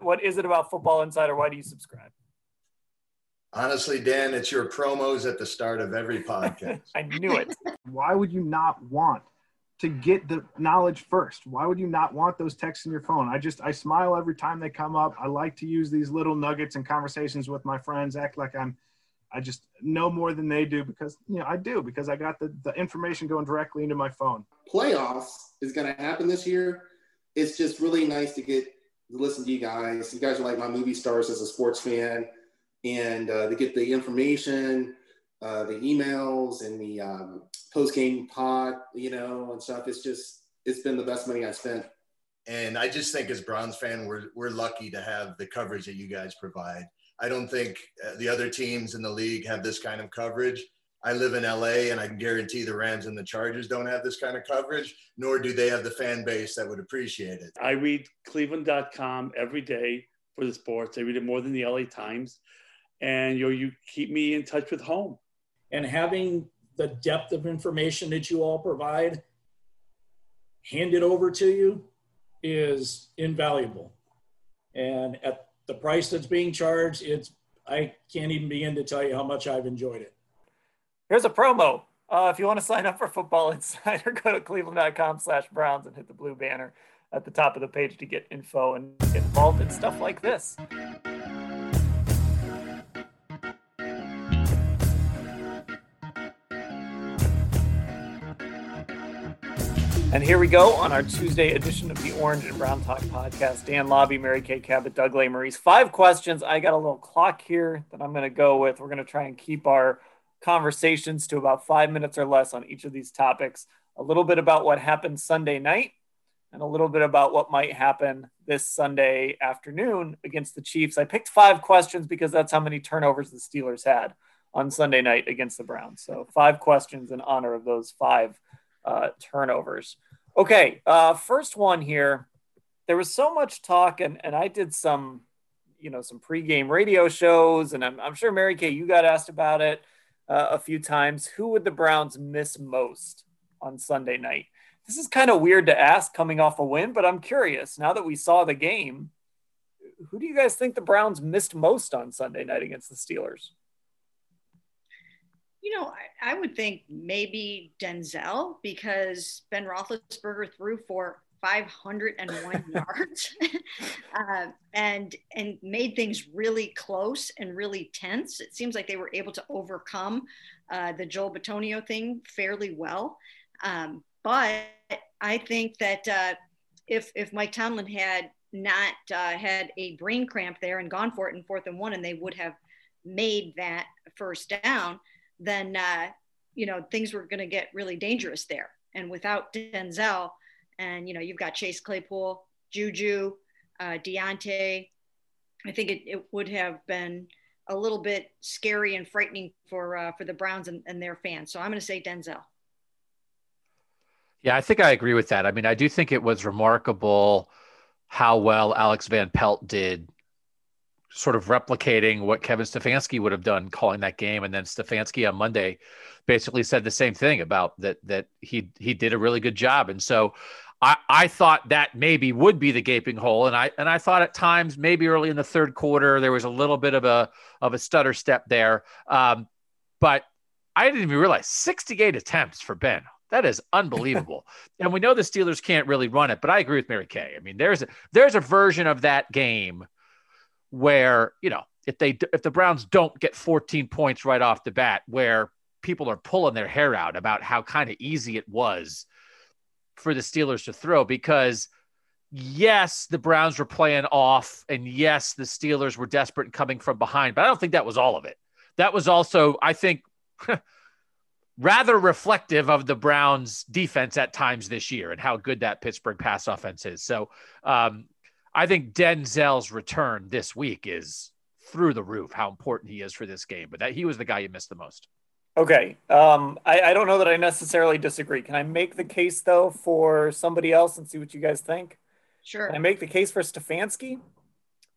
What is it about Football Insider? Why do you subscribe? Honestly, Dan, it's your promos at the start of every podcast. I knew it. Why would you not want to get the knowledge first? Why would you not want those texts in your phone? I just I smile every time they come up. I like to use these little nuggets and conversations with my friends, act like I'm I just know more than they do because you know I do because I got the, the information going directly into my phone. Playoffs is gonna happen this year. It's just really nice to get to listen to you guys. You guys are like my movie stars as a sports fan and uh, to get the information, uh, the emails, and the um, post game pod, you know, and stuff. It's just it's been the best money I spent. And I just think as Browns fan, we're we're lucky to have the coverage that you guys provide. I don't think uh, the other teams in the league have this kind of coverage. I live in LA and I can guarantee the Rams and the Chargers don't have this kind of coverage, nor do they have the fan base that would appreciate it. I read cleveland.com every day for the sports. I read it more than the LA Times and you know, you keep me in touch with home. And having the depth of information that you all provide handed over to you is invaluable. And at the price that's being charged, it's I can't even begin to tell you how much I've enjoyed it. Here's a promo. Uh, if you want to sign up for Football Insider, go to cleveland.com slash Browns and hit the blue banner at the top of the page to get info and get involved in stuff like this. And here we go on our Tuesday edition of the Orange and Brown Talk podcast. Dan Labbe, Mary Kay Cabot, Doug Lesmerises. Five questions. I got a little clock here that I'm going to go with. We're going to try and keep our conversations to about five minutes or less on each of these topics. A little bit about what happened Sunday night and a little bit about what might happen this Sunday afternoon against the Chiefs. I picked five questions because that's how many turnovers the Steelers had on Sunday night against the Browns. So, five questions in honor of those five uh, turnovers. Okay, uh, first one here. There was so much talk, and, and I did some, you know, some pregame radio shows, and I'm, I'm sure Mary Kay, you got asked about it uh, a few times. Who would the Browns miss most on Sunday night? This is kind of weird to ask coming off a win, but I'm curious. Now that we saw the game, who do you guys think the Browns missed most on Sunday night against the Steelers? You know, I, I, would think maybe Denzel because Ben Roethlisberger threw for 501 yards uh, and and made things really close and really tense. It seems like they were able to overcome uh, the Joel Bitonio thing fairly well. Um, but I think that uh, if if Mike Tomlin had not uh, had a brain cramp there and gone for it in fourth and one, and they would have made that first down then uh, you know things were going to get really dangerous there. And without Denzel, and you know you've got Chase Claypool, Juju, uh, Diontae, I think it, it would have been a little bit scary and frightening for uh, for the Browns and, and their fans. So I'm going to say Denzel. Yeah, I think I agree with that. I mean, I do think it was remarkable how well Alex Van Pelt did sort of replicating what Kevin Stefanski would have done calling that game. And then Stefanski on Monday basically said the same thing about that, that he, he did a really good job. And so I, I thought that maybe would be the gaping hole. And I, and I thought at times maybe early in the third quarter, there was a little bit of a, of a stutter step there. Um, but I didn't even realize 68 attempts for Ben. That is unbelievable. and we know the Steelers can't really run it, but I agree with Mary Kay. I mean, there's a, there's a version of that game where, you know, if they if the Browns don't get 14 points right off the bat, where people are pulling their hair out about how kind of easy it was for the Steelers to throw because yes, the Browns were playing off and yes, the Steelers were desperate and coming from behind, but I don't think that was all of it. That was also, I think, rather reflective of the Browns defense at times this year and how good that Pittsburgh pass offense is. So um, I think Denzel's return this week is through the roof, how important he is for this game, but that he was the guy you missed the most. Okay. Um, I, I don't know that I necessarily disagree. Can I make the case though for somebody else and see what you guys think? Sure. Can I make the case for Stefanski?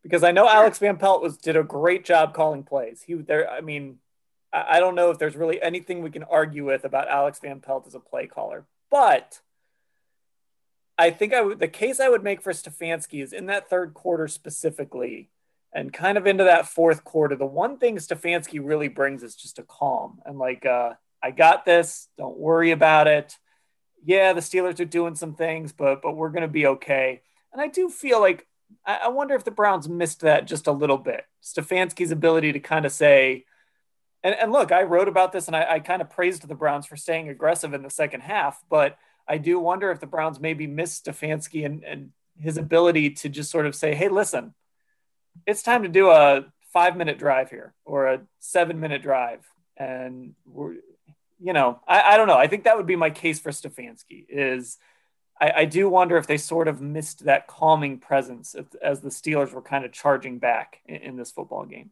Because I know sure. Alex Van Pelt was did a great job calling plays. He there. I mean, I, I don't know if there's really anything we can argue with about Alex Van Pelt as a play caller, but I think I would the case I would make for Stefanski is in that third quarter specifically and kind of into that fourth quarter, the one thing Stefanski really brings is just a calm and like, uh, I got this. Don't worry about it. Yeah, the Steelers are doing some things, but but we're gonna be okay. And I do feel like I, I wonder if the Browns missed that just a little bit. Stefanski's ability to kind of say, and, and look, I wrote about this and I, I kind of praised the Browns for staying aggressive in the second half, but I do wonder if the Browns maybe missed Stefanski and, and his ability to just sort of say, hey, listen, it's time to do a five minute drive here or a seven minute drive. And we're, you know, I, I don't know. I think that would be my case for Stefanski is I, I do wonder if they sort of missed that calming presence as, as the Steelers were kind of charging back in, in this football game.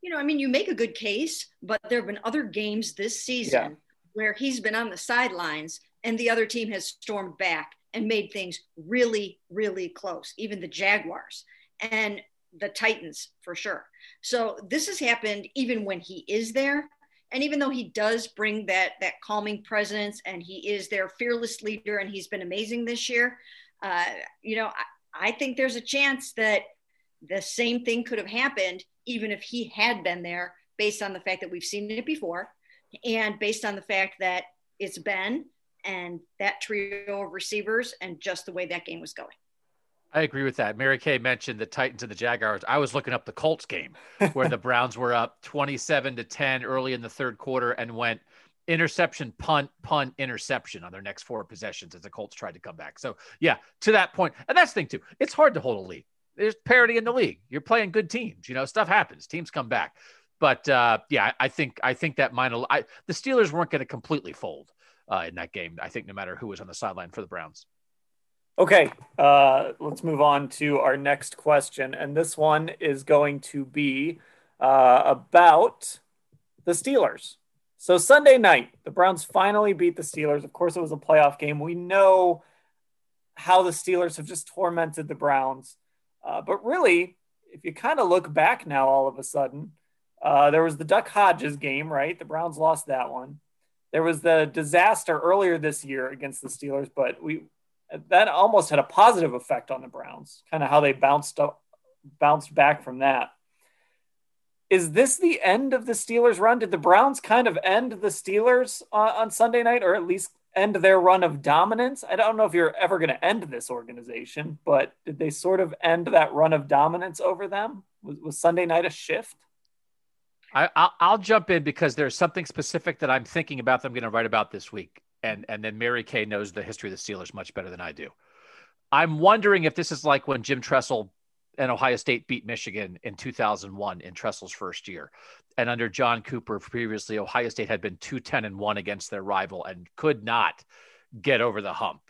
You know, I mean, you make a good case, but there have been other games this season yeah. where he's been on the sidelines and the other team has stormed back and made things really, really close, even the Jaguars and the Titans for sure. So this has happened even when he is there. And even though he does bring that that calming presence and he is their fearless leader and he's been amazing this year, uh, you know, I, I think there's a chance that the same thing could have happened even if he had been there based on the fact that we've seen it before and based on the fact that it's Ben and that trio of receivers and just the way that game was going. I agree with that. Mary Kay mentioned the Titans and the Jaguars. I was looking up the Colts game where the Browns were up 27 to 10 early in the third quarter and went interception, punt, punt, interception on their next four possessions as the Colts tried to come back. So, yeah, to that point, and that's the thing too. It's hard to hold a lead. There's parity in the league. You're playing good teams. You know, stuff happens. Teams come back. But uh, yeah, I think I think that might. I, the Steelers weren't going to completely fold uh, in that game. I think no matter who was on the sideline for the Browns. Okay, uh, let's move on to our next question. And this one is going to be uh, about the Steelers. So, Sunday night, the Browns finally beat the Steelers. Of course, it was a playoff game. We know how the Steelers have just tormented the Browns. Uh, but really, if you kind of look back now, all of a sudden, uh, there was the Duck Hodges game, right? The Browns lost that one. There was the disaster earlier this year against the Steelers, but we that almost had a positive effect on the Browns, kind of how they bounced up, bounced back from that. Is this the end of the Steelers' run? Did the Browns kind of end the Steelers on, on Sunday night, or at least end their run of dominance? I don't know if you're ever going to end this organization, but did they sort of end that run of dominance over them? Was, was Sunday night a shift? I, will jump in because there's something specific that I'm thinking about that I'm going to write about this week and and then Mary Kay knows the history of the Steelers much better than I do. I'm wondering if this is like when Jim Tressel and Ohio State beat Michigan in 2001 in Tressel's first year. And under John Cooper previously, Ohio State had been 210 and 1 against their rival and could not get over the hump.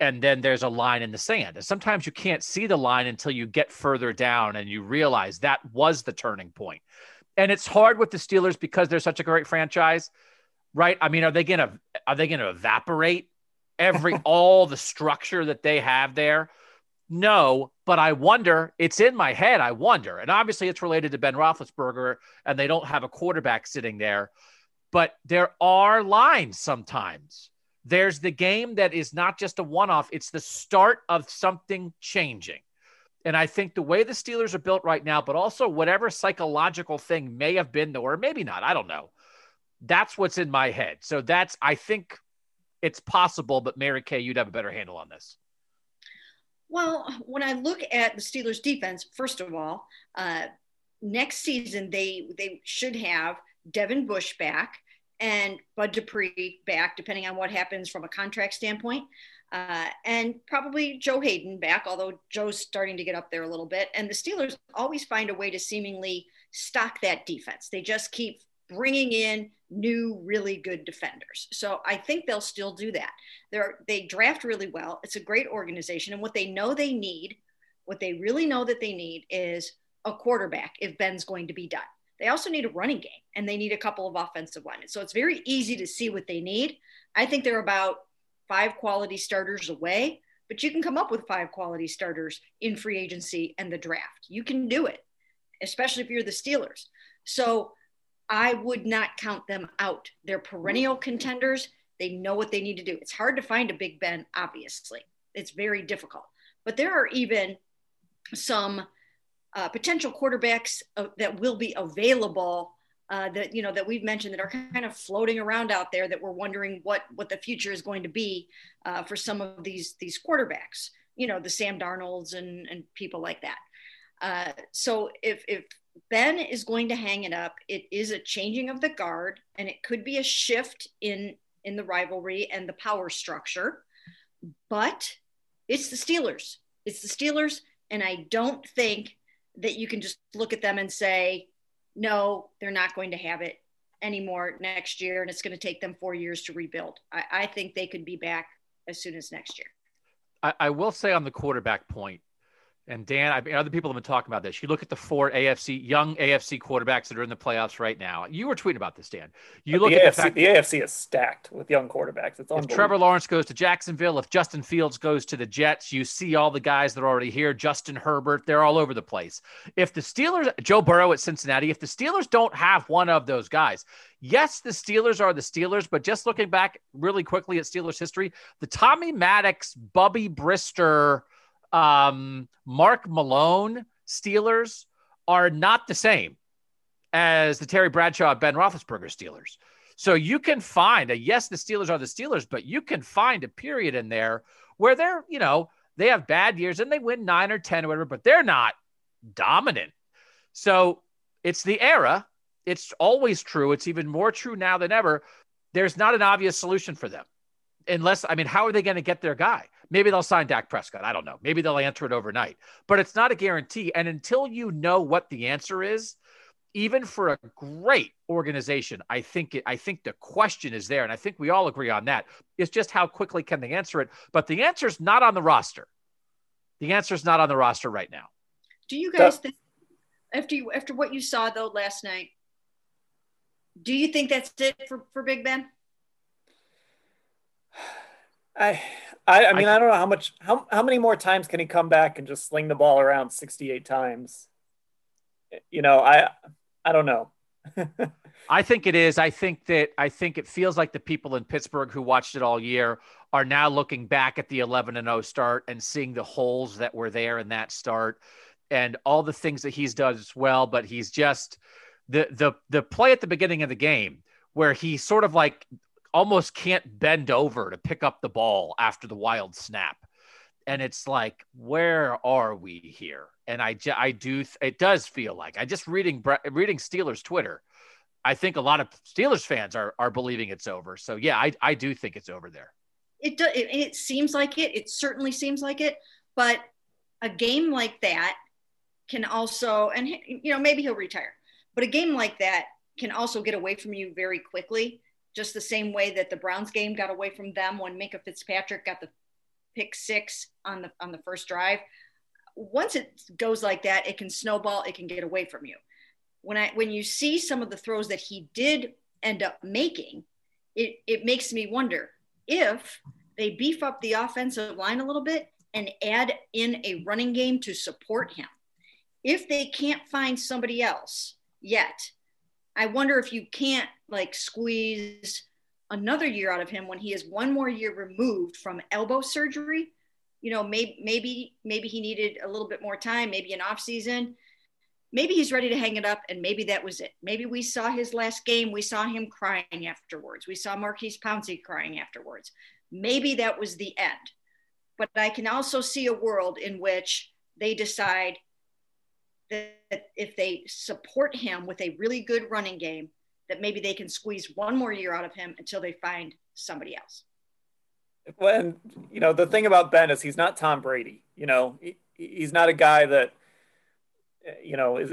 And then there's a line in the sand. And sometimes you can't see the line until you get further down and you realize that was the turning point. And it's hard with the Steelers because they're such a great franchise right? I mean, are they gonna are they gonna evaporate every all the structure that they have there? No, but I wonder. It's in my head. I wonder, and obviously it's related to Ben Roethlisberger, and they don't have a quarterback sitting there. But there are lines sometimes. There's the game that is not just a one-off; it's the start of something changing. And I think the way the Steelers are built right now, but also whatever psychological thing may have been, there, or maybe not, I don't know that's what's in my head. So that's I think it's possible, but Mary Kay, you'd have a better handle on this. Well, when I look at the Steelers defense, first of all, uh, next season they they should have Devin Bush back and Bud Dupree back, depending on what happens from a contract standpoint. Uh, and probably Joe Haden back, although Joe's starting to get up there a little bit. And the Steelers always find a way to seemingly stock that defense. They just keep bringing in new, really good defenders. So I think they'll still do that. They're, they draft really well. It's a great organization. And what they know they need, what they really know that they need is a quarterback if Ben's going to be done. They also need a running game and they need a couple of offensive linemen. So it's very easy to see what they need. I think they're about five quality starters away, but you can come up with five quality starters in free agency and the draft. You can do it, especially if you're the Steelers. So I would not count them out. They're perennial contenders. They know what they need to do. It's hard to find a Big Ben, obviously. It's very difficult. But there are even some uh, potential quarterbacks uh, that will be available uh, that you know that we've mentioned that are kind of floating around out there that we're wondering what what the future is going to be uh, for some of these these quarterbacks. You know, the Sam Darnolds and and people like that. Uh, so if if Ben is going to hang it up. It is a changing of the guard, and it could be a shift in in the rivalry and the power structure. But it's the Steelers. It's the Steelers, and I don't think that you can just look at them and say, no, they're not going to have it anymore next year, and it's going to take them four years to rebuild. I, I think they could be back as soon as next year. I, I will say on the quarterback point, and Dan, I mean, other people have been talking about this. You look at the four AFC young AFC quarterbacks that are in the playoffs right now. You were tweeting about this, Dan. You look the at AFC, the, fact the AFC is stacked with young quarterbacks. It's all. if Trevor Lawrence goes to Jacksonville, if Justin Fields goes to the Jets, you see all the guys that are already here. Justin Herbert, they're all over the place. If the Steelers, Joe Burrow at Cincinnati, if the Steelers don't have one of those guys, yes, the Steelers are the Steelers, but just looking back really quickly at Steelers history, the Tommy Maddox, Bubby Brister um, Mark Malone Steelers are not the same as the Terry Bradshaw, Ben Roethlisberger Steelers. So you can find a yes, the Steelers are the Steelers, but you can find a period in there where they're, you know, they have bad years and they win nine or 10 or whatever, but they're not dominant. So it's the era. It's always true. It's even more true now than ever. There's not an obvious solution for them. Unless, I mean, how are they going to get their guy? Maybe they'll sign Dak Prescott. I don't know. Maybe they'll answer it overnight, but it's not a guarantee. And until you know what the answer is, even for a great organization, I think it, I think the question is there, and I think we all agree on that. It's just how quickly can they answer it. But the answer is not on the roster. The answer is not on the roster right now. Do you guys think after you after what you saw though last night? Do you think that's it for for Big Ben? I I, I mean, I, I, don't know how much, how, how many more times can he come back and just sling the ball around 68 times? You know, I, I don't know. I think it is. I think that, I think it feels like the people in Pittsburgh who watched it all year are now looking back at the 11 and 0 start and seeing the holes that were there in that start and all the things that he's done as well. But he's just the, the, the play at the beginning of the game where he sort of like almost can't bend over to pick up the ball after the wild snap. And it's like, where are we here? And I, I do, it does feel like I just reading, reading Steelers Twitter. I think a lot of Steelers fans are, are believing it's over. So yeah, I, I do think it's over there. It does. It, it seems like it. It certainly seems like it. But a game like that can also, and you know, maybe he'll retire, but a game like that can also get away from you very quickly just the same way that the Browns game got away from them when Minkah Fitzpatrick got the pick six on the on the first drive. Once it goes like that, it can snowball. It can get away from you. When I when you see some of the throws that he did end up making, it it makes me wonder if they beef up the offensive line a little bit and add in a running game to support him. If they can't find somebody else yet, I wonder if you can't like squeeze another year out of him when he is one more year removed from elbow surgery. You know, maybe maybe maybe he needed a little bit more time, maybe an off season. maybe he's ready to hang it up and maybe that was it. Maybe we saw his last game. We saw him crying afterwards. We saw Maurkice Pouncey crying afterwards. Maybe that was the end. But I can also see a world in which they decide that if they support him with a really good running game, that maybe they can squeeze one more year out of him until they find somebody else. When you know the thing about Ben is he's not Tom Brady. You know he, he's not a guy that you know is,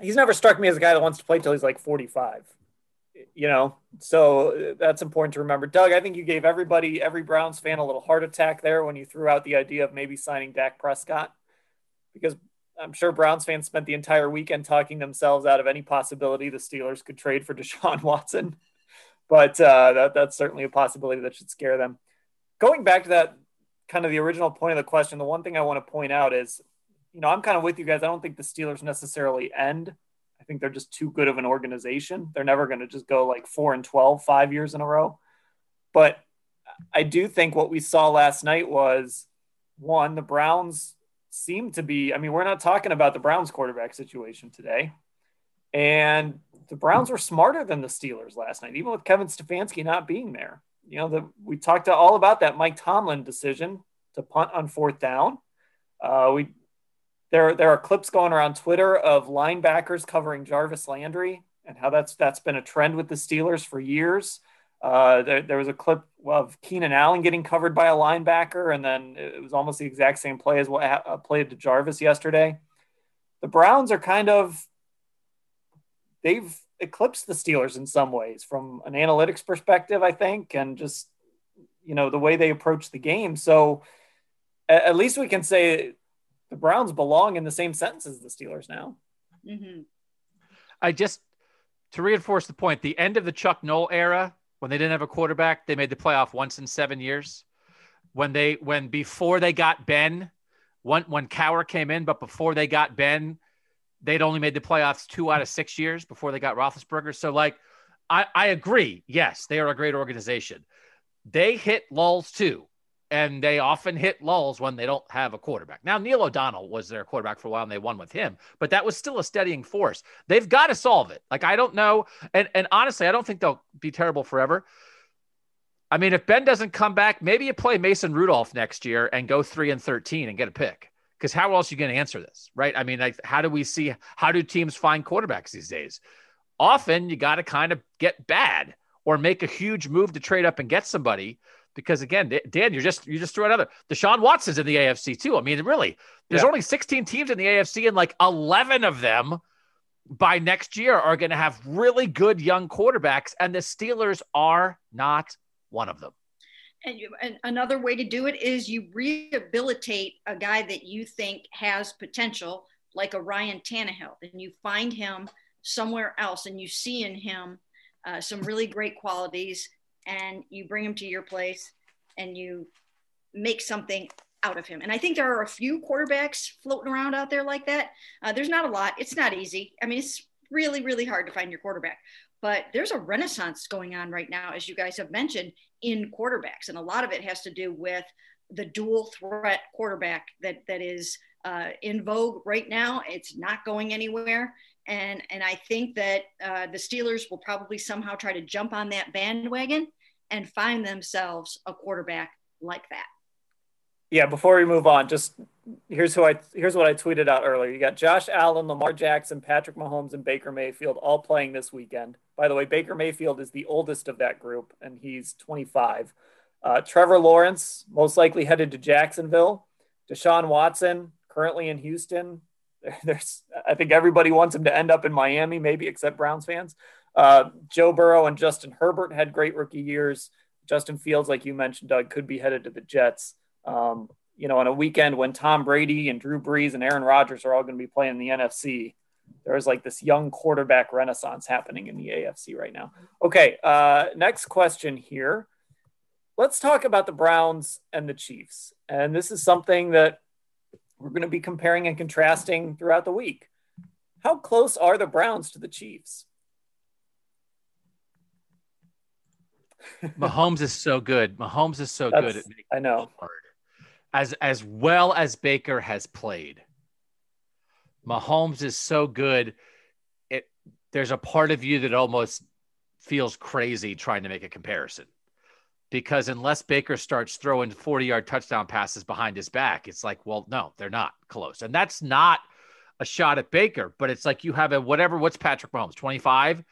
he's never struck me as a guy that wants to play till he's like 45 you know so uh, that's important to remember doug i think you gave everybody every browns fan a little heart attack there when you threw out the idea of maybe signing dak prescott because I'm sure Browns fans spent the entire weekend talking themselves out of any possibility the Steelers could trade for Deshaun Watson. But uh, that, that's certainly a possibility that should scare them. Going back to that kind of the original point of the question, the one thing I want to point out is, you know, I'm kind of with you guys. I don't think the Steelers necessarily end. I think they're just too good of an organization. They're never going to just go like four and 12, five years in a row. But I do think what we saw last night was one, the Browns seem to be. I mean, we're not talking about the Browns quarterback situation today. And the Browns were smarter than the Steelers last night, even with Kevin Stefanski not being there. You know, the, we talked all about that Mike Tomlin decision to punt on fourth down. Uh, we there there are clips going around Twitter of linebackers covering Jarvis Landry and how that's that's been a trend with the Steelers for years. Uh, there, there, was a clip of Keenan Allen getting covered by a linebacker, and then it was almost the exact same play as what ha- played to Jarvis yesterday. The Browns are kind of they've eclipsed the Steelers in some ways from an analytics perspective, I think, and just you know the way they approach the game. So at, at least we can say the Browns belong in the same sentence as the Steelers now. Mm-hmm. I just to reinforce the point, the end of the Chuck Noll era when they didn't have a quarterback, they made the playoff once in seven years. When they when before they got Ben, when when Cowher came in, but before they got Ben, they'd only made the playoffs two out of six years before they got Roethlisberger. So like, I I agree. Yes, they are a great organization. They hit lulls too and they often hit lulls when they don't have a quarterback. Now, Neil O'Donnell was their quarterback for a while and they won with him, but that was still a steadying force. They've got to solve it. Like, I don't know. And, and honestly, I don't think they'll be terrible forever. I mean, if Ben doesn't come back, maybe you play Mason Rudolph next year and go three and 13 and get a pick. Because how else are you going to answer this? Right. I mean, like, how do we see, how do teams find quarterbacks these days? Often you got to kind of get bad or make a huge move to trade up and get somebody because again, Dan, you just you just threw another. Deshaun Watson's in the AFC too. I mean, really, there's yeah. only 16 teams in the AFC, and like 11 of them by next year are going to have really good young quarterbacks, and the Steelers are not one of them. And, you, and another way to do it is you rehabilitate a guy that you think has potential, like a Ryan Tannehill, and you find him somewhere else, and you see in him uh, some really great qualities and you bring him to your place and you make something out of him. And I think there are a few quarterbacks floating around out there like that. Uh, there's not a lot. It's not easy. I mean, it's really, really hard to find your quarterback. But there's a renaissance going on right now, as you guys have mentioned, in quarterbacks. And a lot of it has to do with the dual threat quarterback that, that is uh, in vogue right now. It's not going anywhere. And, and I think that uh, the Steelers will probably somehow try to jump on that bandwagon and find themselves a quarterback like that. Yeah, before we move on, just here's who I here's what I tweeted out earlier. You got Josh Allen, Lamar Jackson, Patrick Mahomes, and Baker Mayfield all playing this weekend. By the way, Baker Mayfield is the oldest of that group, and he's 25. Uh, Trevor Lawrence most likely headed to Jacksonville. Deshaun Watson currently in Houston. There's, I think everybody wants him to end up in Miami, maybe except Browns fans. Uh, Joe Burrow and Justin Herbert had great rookie years. Justin Fields, like you mentioned, Doug, could be headed to the Jets. Um, you know, on a weekend when Tom Brady and Drew Brees and Aaron Rodgers are all going to be playing the NFC, there's like this young quarterback renaissance happening in the AFC right now. Okay, uh, next question here. Let's talk about the Browns and the Chiefs. And this is something that we're going to be comparing and contrasting throughout the week. How close are the Browns to the Chiefs? Mahomes is so good. Mahomes is so That's, good. I know. As as well as Baker has played, Mahomes is so good. It there's a part of you that almost feels crazy trying to make a comparison. Because unless Baker starts throwing 40 yard touchdown passes behind his back, it's like, well, no, they're not close. And that's not a shot at Baker, but it's like you have a whatever, what's Patrick Mahomes, 25?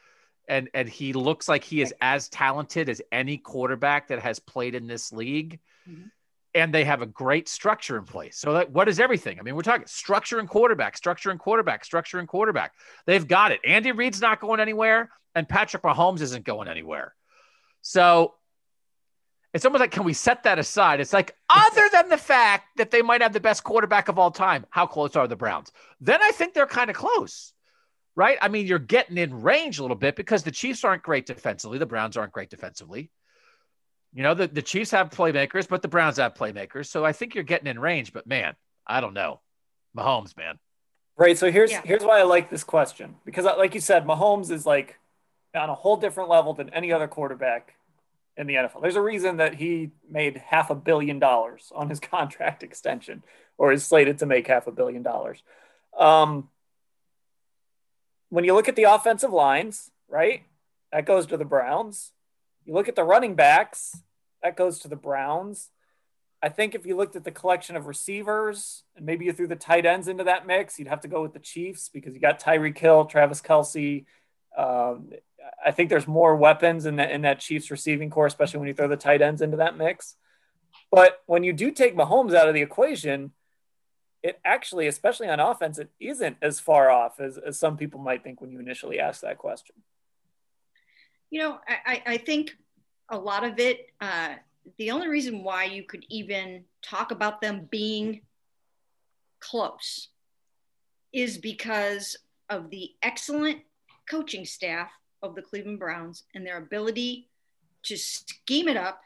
And and he looks like he is as talented as any quarterback that has played in this league. Mm-hmm and they have a great structure in place. So, that, what is everything? I mean, we're talking structure and quarterback, structure and quarterback, structure and quarterback. They've got it. Andy Reid's not going anywhere, and Patrick Mahomes isn't going anywhere. So, it's almost like, can we set that aside? It's like, other than the fact that they might have the best quarterback of all time, how close are the Browns? Then I think they're kind of close, right? I mean, you're getting in range a little bit because the Chiefs aren't great defensively, the Browns aren't great defensively. You know, the, the Chiefs have playmakers, but the Browns have playmakers. So I think you're getting in range, but man, I don't know. Mahomes, man. Right. So here's yeah. here's why I like this question. Because like you said, Mahomes is like on a whole different level than any other quarterback in the NFL. There's a reason that he made half a billion dollars on his contract extension or is slated to make half a billion dollars. Um, when you look at the offensive lines, right? That goes to the Browns. You look at the running backs, that goes to the Browns. I think if you looked at the collection of receivers and maybe you threw the tight ends into that mix, you'd have to go with the Chiefs because you got Tyreek Hill, Travis Kelce, Um, I think there's more weapons in that in that Chiefs receiving corps, especially when you throw the tight ends into that mix. But when you do take Mahomes out of the equation, it actually, especially on offense, it isn't as far off as, as some people might think when you initially ask that question. You know, I, I think a lot of it, uh, the only reason why you could even talk about them being close is because of the excellent coaching staff of the Cleveland Browns and their ability to scheme it up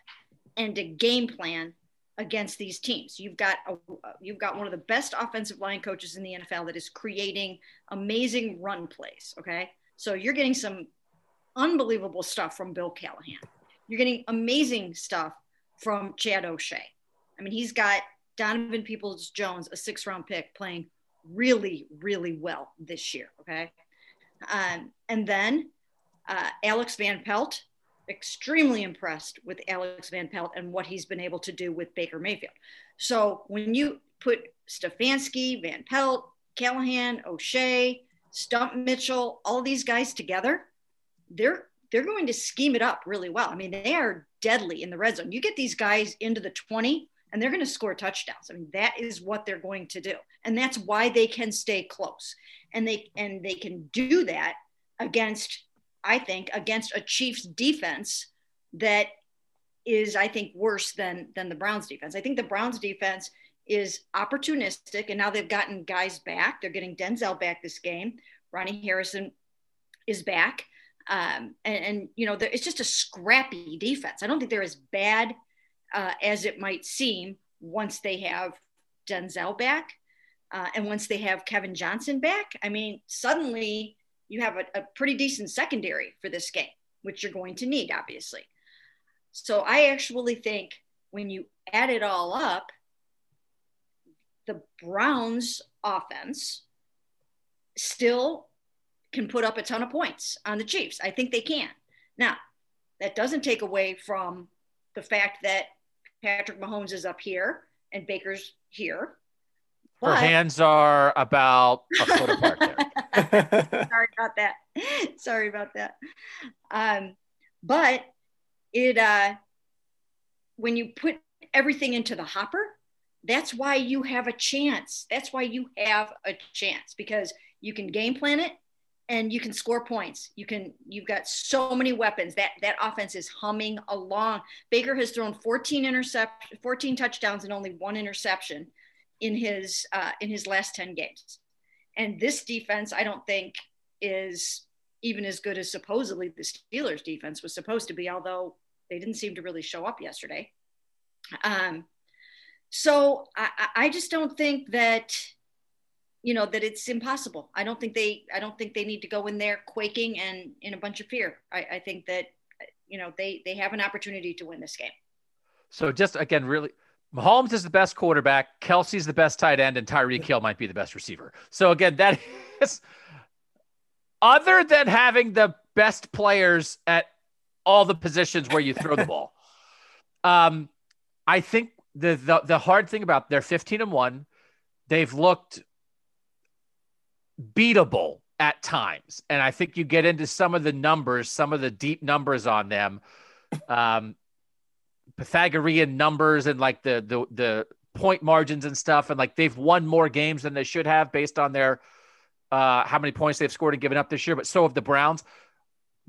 and to game plan against these teams. You've got a, you've got one of the best offensive line coaches in the NFL that is creating amazing run plays, okay? So you're getting some unbelievable stuff from Bill Callahan. You're getting amazing stuff from Chad O'Shea. I mean, he's got Donovan Peoples Jones, a six round pick, playing really, really well this year. Okay. Um, and then uh, Alex Van Pelt, extremely impressed with Alex Van Pelt and what he's been able to do with Baker Mayfield. So when you put Stefanski, Van Pelt, Callahan, O'Shea, Stump Mitchell, all these guys together, they're they're going to scheme it up really well. I mean, they are deadly in the red zone. You get these guys into the 20 and they're going to score touchdowns. I mean, that is what they're going to do. And that's why they can stay close. And they and they can do that against I think against a Chiefs defense that is I think worse than than the Browns defense. I think the Browns defense is opportunistic and now they've gotten guys back. They're getting Denzel back this game. Ronnie Harrison is back. Um, and, and, you know, it's just a scrappy defense. I don't think they're as bad uh, as it might seem once they have Denzel back uh, and once they have Kevin Johnson back. I mean, suddenly you have a, a pretty decent secondary for this game, which you're going to need, obviously. So I actually think when you add it all up, the Browns offense still can put up a ton of points on the Chiefs. I think they can. Now, that doesn't take away from the fact that Patrick Mahomes is up here and Baker's here. But... Her hands are about a foot apart. Sorry about that. Sorry about that. Um, but it uh, when you put everything into the hopper, that's why you have a chance. That's why you have a chance because you can game plan it and you can score points. You can you've got so many weapons. That that offense is humming along. Baker has thrown 14 intercept 14 touchdowns and only one interception in his uh, in his last 10 games. And this defense, I don't think, is even as good as supposedly the Steelers defense was supposed to be, although they didn't seem to really show up yesterday. Um, so I, I just don't think that you know that it's impossible i don't think they i don't think they need to go in there quaking and in a bunch of fear i, I think that you know they they have an opportunity to win this game so just again really Mahomes is the best quarterback. Kelce's the best tight end, and Tyreek Hill might be the best receiver. So again, that is other than having the best players at all the positions where you throw the ball. Um, I think the, the the hard thing about they're 15 and one, they've looked beatable at times, and I think you get into some of the numbers, some of the deep numbers on them. Um, Pythagorean numbers and like the the the point margins and stuff, and like they've won more games than they should have based on their uh, how many points they've scored and given up this year. But so have the Browns.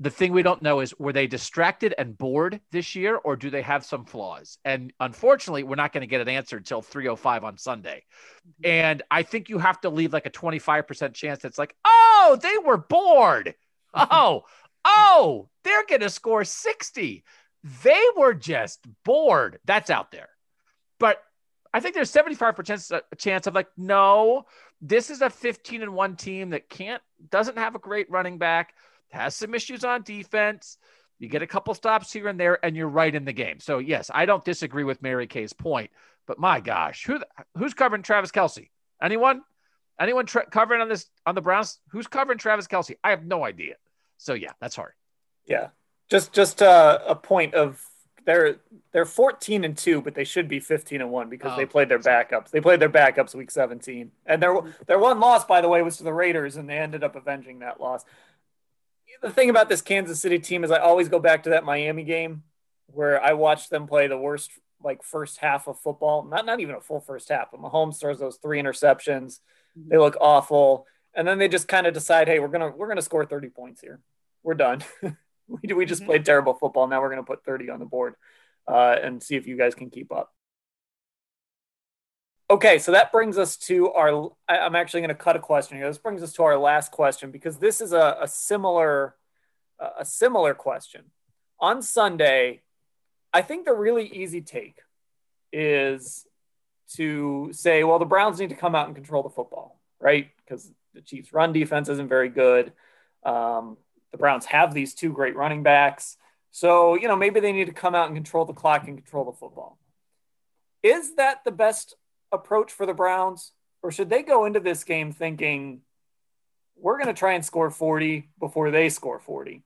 The thing we don't know is were they distracted and bored this year, or do they have some flaws? And unfortunately, we're not going to get an answer until 3:05 on Sunday. And I think you have to leave like a 25% chance. That's like, oh, they were bored. Oh, oh, they're going to score 60 they were just bored. That's out there. But I think there's 75% uh, chance of like, no, this is a 15 and one team that can't, doesn't have a great running back, has some issues on defense. You get a couple stops here and there, and you're right in the game. So, yes, I don't disagree with Mary Kay's point, but my gosh, who who's covering Travis Kelce? Anyone? Anyone tra- covering on this on the Browns? Who's covering Travis Kelce? I have no idea. So, yeah, that's hard. Yeah, just just uh, a point of they're they're 14 and 2 but they should be 15 and 1 because oh, they played their backups. They played their backups week 17 and their their one loss by the way was to the raiders and they ended up avenging that loss. The thing about this kansas city team is i always go back to that miami game where i watched them play the worst like first half of football. Not not even a full first half but mahomes throws those three interceptions. They look awful. And then they just kind of decide hey we're gonna we're gonna score 30 points here. We're done we, we just mm-hmm. played terrible football. Now we're going to put 30 on the board uh, and see if you guys can keep up. Okay, so that brings us to our. I, am actually going to cut a question here. This brings us to our last question because this is a, a similar, a similar question. On Sunday, I think the really easy take is to say, well, the Browns need to come out and control the football, right? Because the Chiefs' run defense isn't very good. Um, the Browns have these two great running backs. So, you know, maybe they need to come out and control the clock and control the football. Is that the best approach for the Browns? Or should they go into this game thinking, we're going to try and score 40 before they score 40?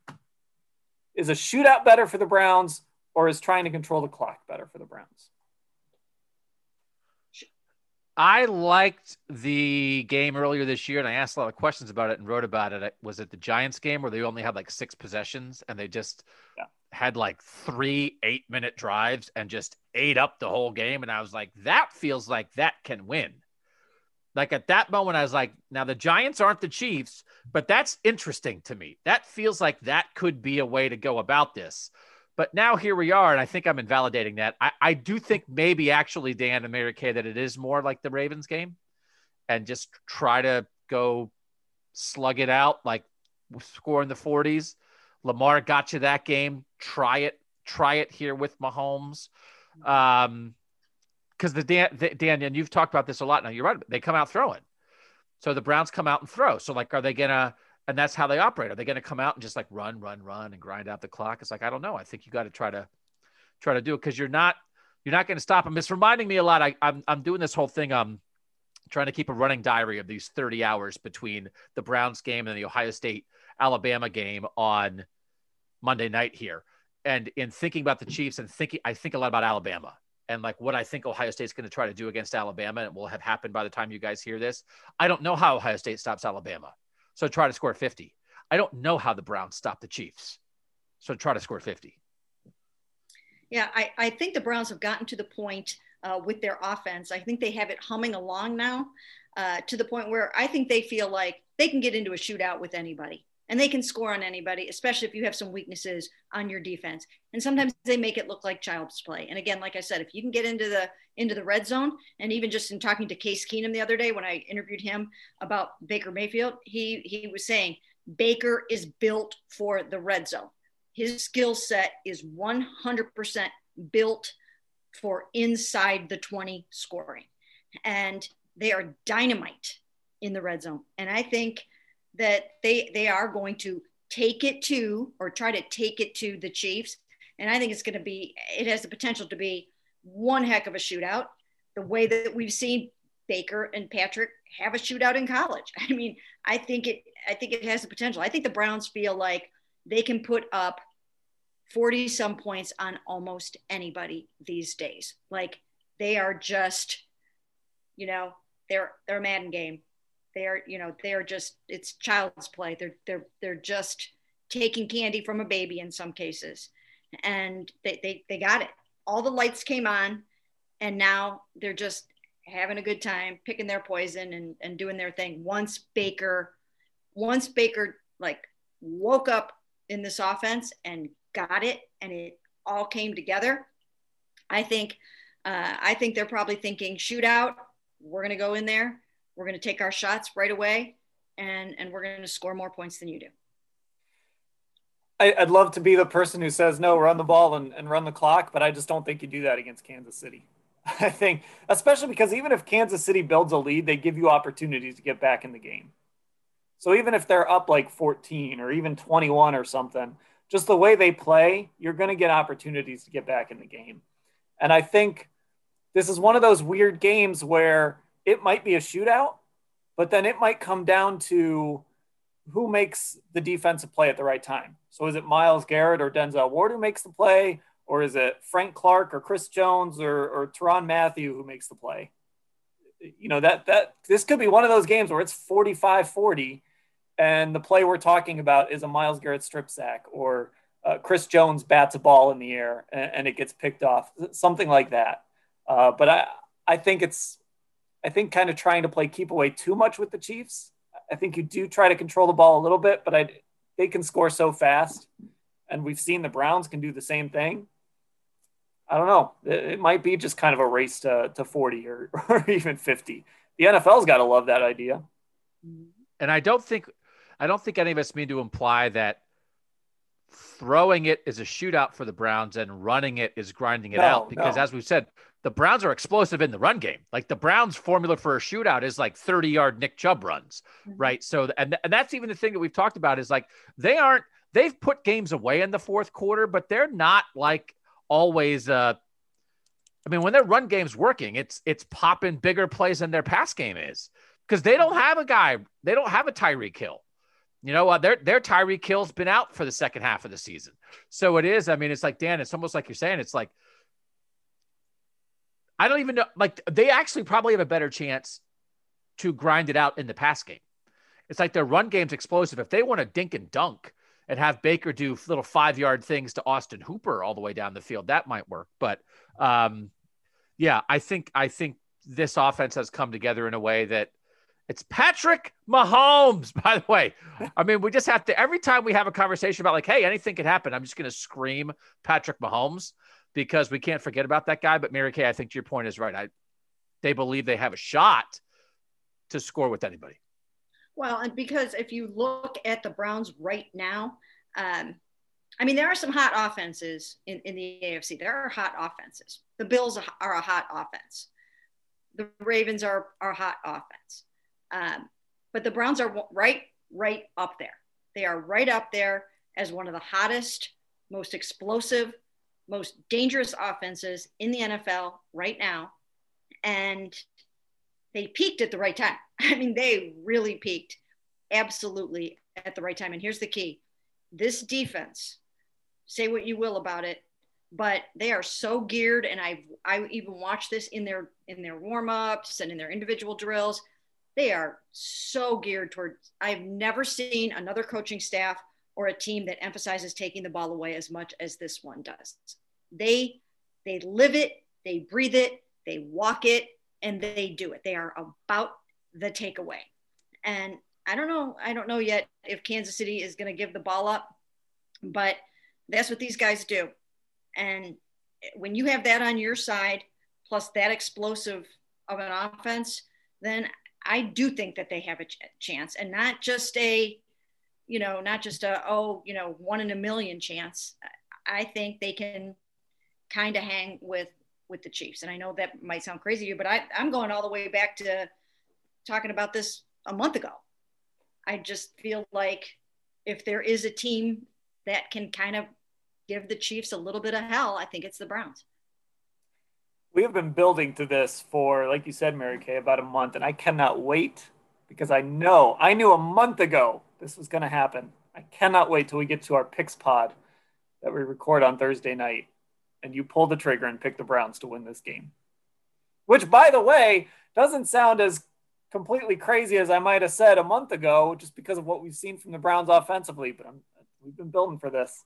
Is a shootout better for the Browns or is trying to control the clock better for the Browns? I liked the game earlier this year, and I asked a lot of questions about it and wrote about it. Was it the Giants game where they only had like six possessions and they just yeah. had like three eight minute drives and just ate up the whole game? And I was like, that feels like that can win. Like at that moment, I was like, now the Giants aren't the Chiefs, but that's interesting to me. That feels like that could be a way to go about this. But now here we are, and I think I'm invalidating that. I, I do think maybe actually, Dan and Mary Kay, that it is more like the Ravens game and just try to go slug it out, like score in the 40s. Lamar got you that game. Try it. Try it here with Mahomes. Um, because the Dan, the, Dan, and you've talked about this a lot now. You're right. They come out throwing. So the Browns come out and throw. So like, are they gonna and that's how they operate. Are they going to come out and just like run, run, run and grind out the clock? It's like I don't know. I think you got to try to try to do it because you're not you're not going to stop them. It's reminding me a lot. I, I'm I'm doing this whole thing. I'm trying to keep a running diary of these 30 hours between the Browns game and the Ohio State Alabama game on Monday night here. And in thinking about the Chiefs and thinking, I think a lot about Alabama and like what I think Ohio State's going to try to do against Alabama. And it will have happened by the time you guys hear this. I don't know how Ohio State stops Alabama. So try to score 50. I don't know how the Browns stop the Chiefs. So try to score 50. Yeah, I, I think the Browns have gotten to the point uh, with their offense. I think they have it humming along now uh, to the point where I think they feel like they can get into a shootout with anybody and they can score on anybody, especially if you have some weaknesses on your defense. And sometimes they make it look like child's play. And again, like I said, if you can get into the into the red zone, and even just in talking to Case Keenum the other day when I interviewed him about Baker Mayfield, he he was saying Baker is built for the red zone. His skill set is 100% built for inside the 20 scoring. And they are dynamite in the red zone. And I think that they they are going to take it to or try to take it to the Chiefs. And I think it's going to be it has the potential to be one heck of a shootout, the way that we've seen Baker and Patrick have a shootout in college. I mean, I think it I think it has the potential. I think the Browns feel like they can put up 40 some points on almost anybody these days. Like they are just, you know, they're they're a Madden game. They're, you know, they're just it's child's play. They're they're they're just taking candy from a baby in some cases. And they they, they got it. All the lights came on and now they're just having a good time, picking their poison and, and doing their thing. Once Baker, once Baker like woke up in this offense and got it and it all came together, I think uh, I think they're probably thinking shootout. We're gonna go in there. We're gonna take our shots right away, and and we're gonna score more points than you do. I, would love to be the person who says no, run the ball and, and run the clock, but I just don't think you do that against Kansas City. I think, especially because even if Kansas City builds a lead, they give you opportunities to get back in the game. So even if they're up like 14 or even 21 or something, just the way they play, you're going to get opportunities to get back in the game. And I think this is one of those weird games where it might be a shootout, but then it might come down to who makes the defensive play at the right time. So is it Myles Garrett or Denzel Ward who makes the play? or is it Frank Clark or Chris Jones or, or Tyrann Mathieu who makes the play? You know, that, that this could be one of those games where it's 45 40 and the play we're talking about is a Myles Garrett strip sack or uh, Chris Jones bats a ball in the air and, and it gets picked off, something like that. Uh, but I, I think it's, I think kind of trying to play keep away too much with the Chiefs. I think you do try to control the ball a little bit, but I, they can score so fast. And we've seen the Browns can do the same thing. I don't know. It, might be just kind of a race to, to 40 or, or even 50. The NFL's got to love that idea. And I don't think, I don't think any of us mean to imply that throwing it is a shootout for the Browns and running it is grinding it no, out because no. as we've said, the Browns are explosive in the run game. Like the Browns formula for a shootout is like 30 yard Nick Chubb runs, mm-hmm. right? So, and, and that's even the thing that we've talked about is like they aren't, they've put games away in the fourth quarter, but they're not like always uh I mean, when their run game's working, it's it's popping bigger plays than their pass game is because they don't have a guy, they don't have a Tyreek Hill. You know, uh, their their Tyreek Hill's been out for the second half of the season, so it is. I mean, it's like Dan. It's almost like you're saying. It's like I don't even know. Like they actually probably have a better chance to grind it out in the pass game. It's like their run game's explosive. If they want to dink and dunk, and have Baker do little five yard things to Austin Hooper all the way down the field. That might work. But um, yeah, I think I think this offense has come together in a way that it's Patrick Mahomes, by the way. I mean, we just have to every time we have a conversation about like, hey, anything could happen. I'm just gonna scream Patrick Mahomes because we can't forget about that guy. But Mary Kay, I think your point is right. I they believe they have a shot to score with anybody. Well, and because if you look at the Browns right now, um, I mean, there are some hot offenses in, in the AFC. There are hot offenses. The Bills are a hot offense. The Ravens are, are a hot offense. Um, but the Browns are right, right up there. They are right up there as one of the hottest, most explosive, most dangerous offenses in the NFL right now. And they peaked at the right time. I mean, they really peaked absolutely at the right time. And here's the key this defense, say what you will about it, but they are so geared. And I've I even watched this in their in their warm-ups and in their individual drills. They are so geared toward I've never seen another coaching staff or a team that emphasizes taking the ball away as much as this one does. They they live it, they breathe it, they walk it, and they do it. They are about the takeaway. And I don't know, I don't know yet if Kansas City is going to give the ball up, but that's what these guys do. And when you have that on your side, plus that explosive of an offense, then I do think that they have a ch- chance and not just a, you know, not just a, oh, you know, one in a million chance. I think they can kind of hang with with the Chiefs. And I know that might sound crazy to you, but I, I'm going all the way back to talking about this a month ago. I just feel like if there is a team that can kind of give the Chiefs a little bit of hell, I think it's the Browns. We have been building to this for, like you said, Mary Kay, about a month, and I cannot wait because I know I knew a month ago this was going to happen. I cannot wait till we get to our picks pod that we record on Thursday night, and you pull the trigger and pick the Browns to win this game. Which, by the way, doesn't sound as completely crazy as I might have said a month ago, just because of what we've seen from the Browns offensively. But I'm, we've been building for this.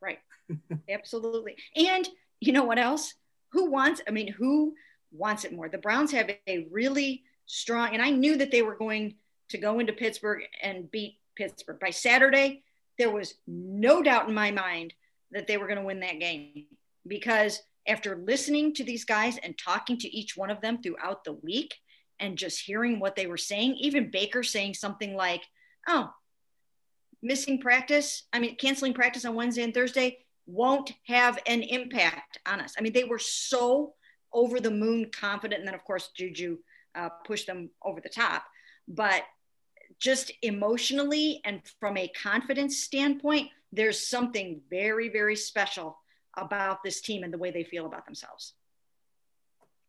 Right. Absolutely. And you know what else? Who wants? I mean, who wants it more? The Browns have a really strong, and I knew that they were going to go into Pittsburgh and beat Pittsburgh by Saturday. There was no doubt in my mind that they were going to win that game because after listening to these guys and talking to each one of them throughout the week and just hearing what they were saying, even Baker saying something like, Oh, missing practice, I mean, canceling practice on Wednesday and Thursday won't have an impact on us. I mean, they were so over the moon confident. And then, of course, Juju uh, pushed them over the top. But just emotionally and from a confidence standpoint, there's something very, very special about this team and the way they feel about themselves.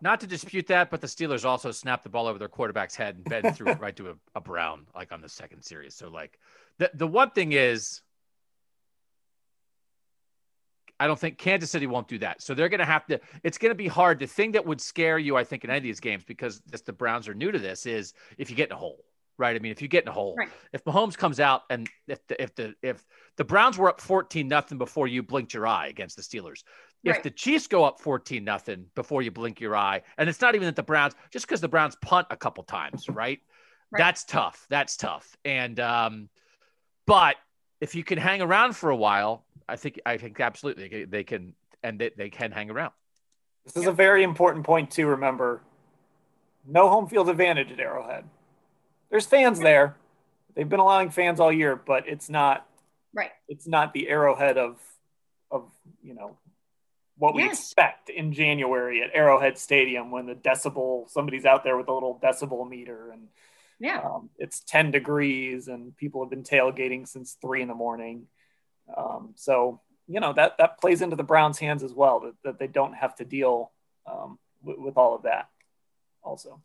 Not to dispute that, but the Steelers also snapped the ball over their quarterback's head and Ben threw it right to a, a Brown, like on the second series. So, like, the, the one thing is, I don't think Kansas City won't do that. So they're going to have to, it's going to be hard. The thing that would scare you, I think, in any of these games, because just the Browns are new to this, is if you get in a hole right? I mean, if you get in a hole, right. if Mahomes comes out and if the if the if the Browns were up fourteen nothing before you blinked your eye against the Steelers, if right. the Chiefs go up fourteen nothing before you blink your eye, and it's not even that the Browns just because the Browns punt a couple times, right? right? That's tough. That's tough. And um, but if you can hang around for a while, I think I think absolutely they can and they, they can hang around. This is a very important point to remember. No home field advantage at Arrowhead there's fans there. They've been allowing fans all year, but it's not right. It's not the arrowhead of of you know what we expect in January at Arrowhead Stadium when the decibel somebody's out there with a little decibel meter and yeah, um, it's 10 degrees and people have been tailgating since three in the morning. Um, so you know that that plays into the Browns' hands as well that, that they don't have to deal um, with, with all of that. Also,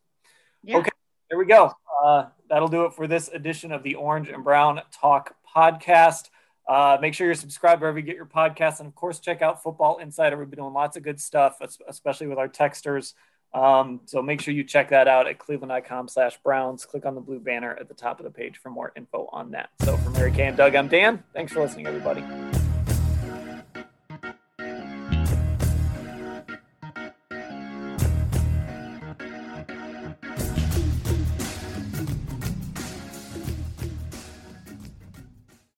yeah. okay, there we go. Uh, that'll do it for this edition of the Orange and Brown Talk podcast. Uh, make sure you're subscribed wherever you get your podcasts. And of course, check out Football Insider. We've been doing lots of good stuff, especially with our texters. Um, so make sure you check that out at cleveland.com slash Browns. Click on the blue banner at the top of the page for more info on that. So for Mary Kay and Doug, I'm Dan. Thanks for listening, everybody.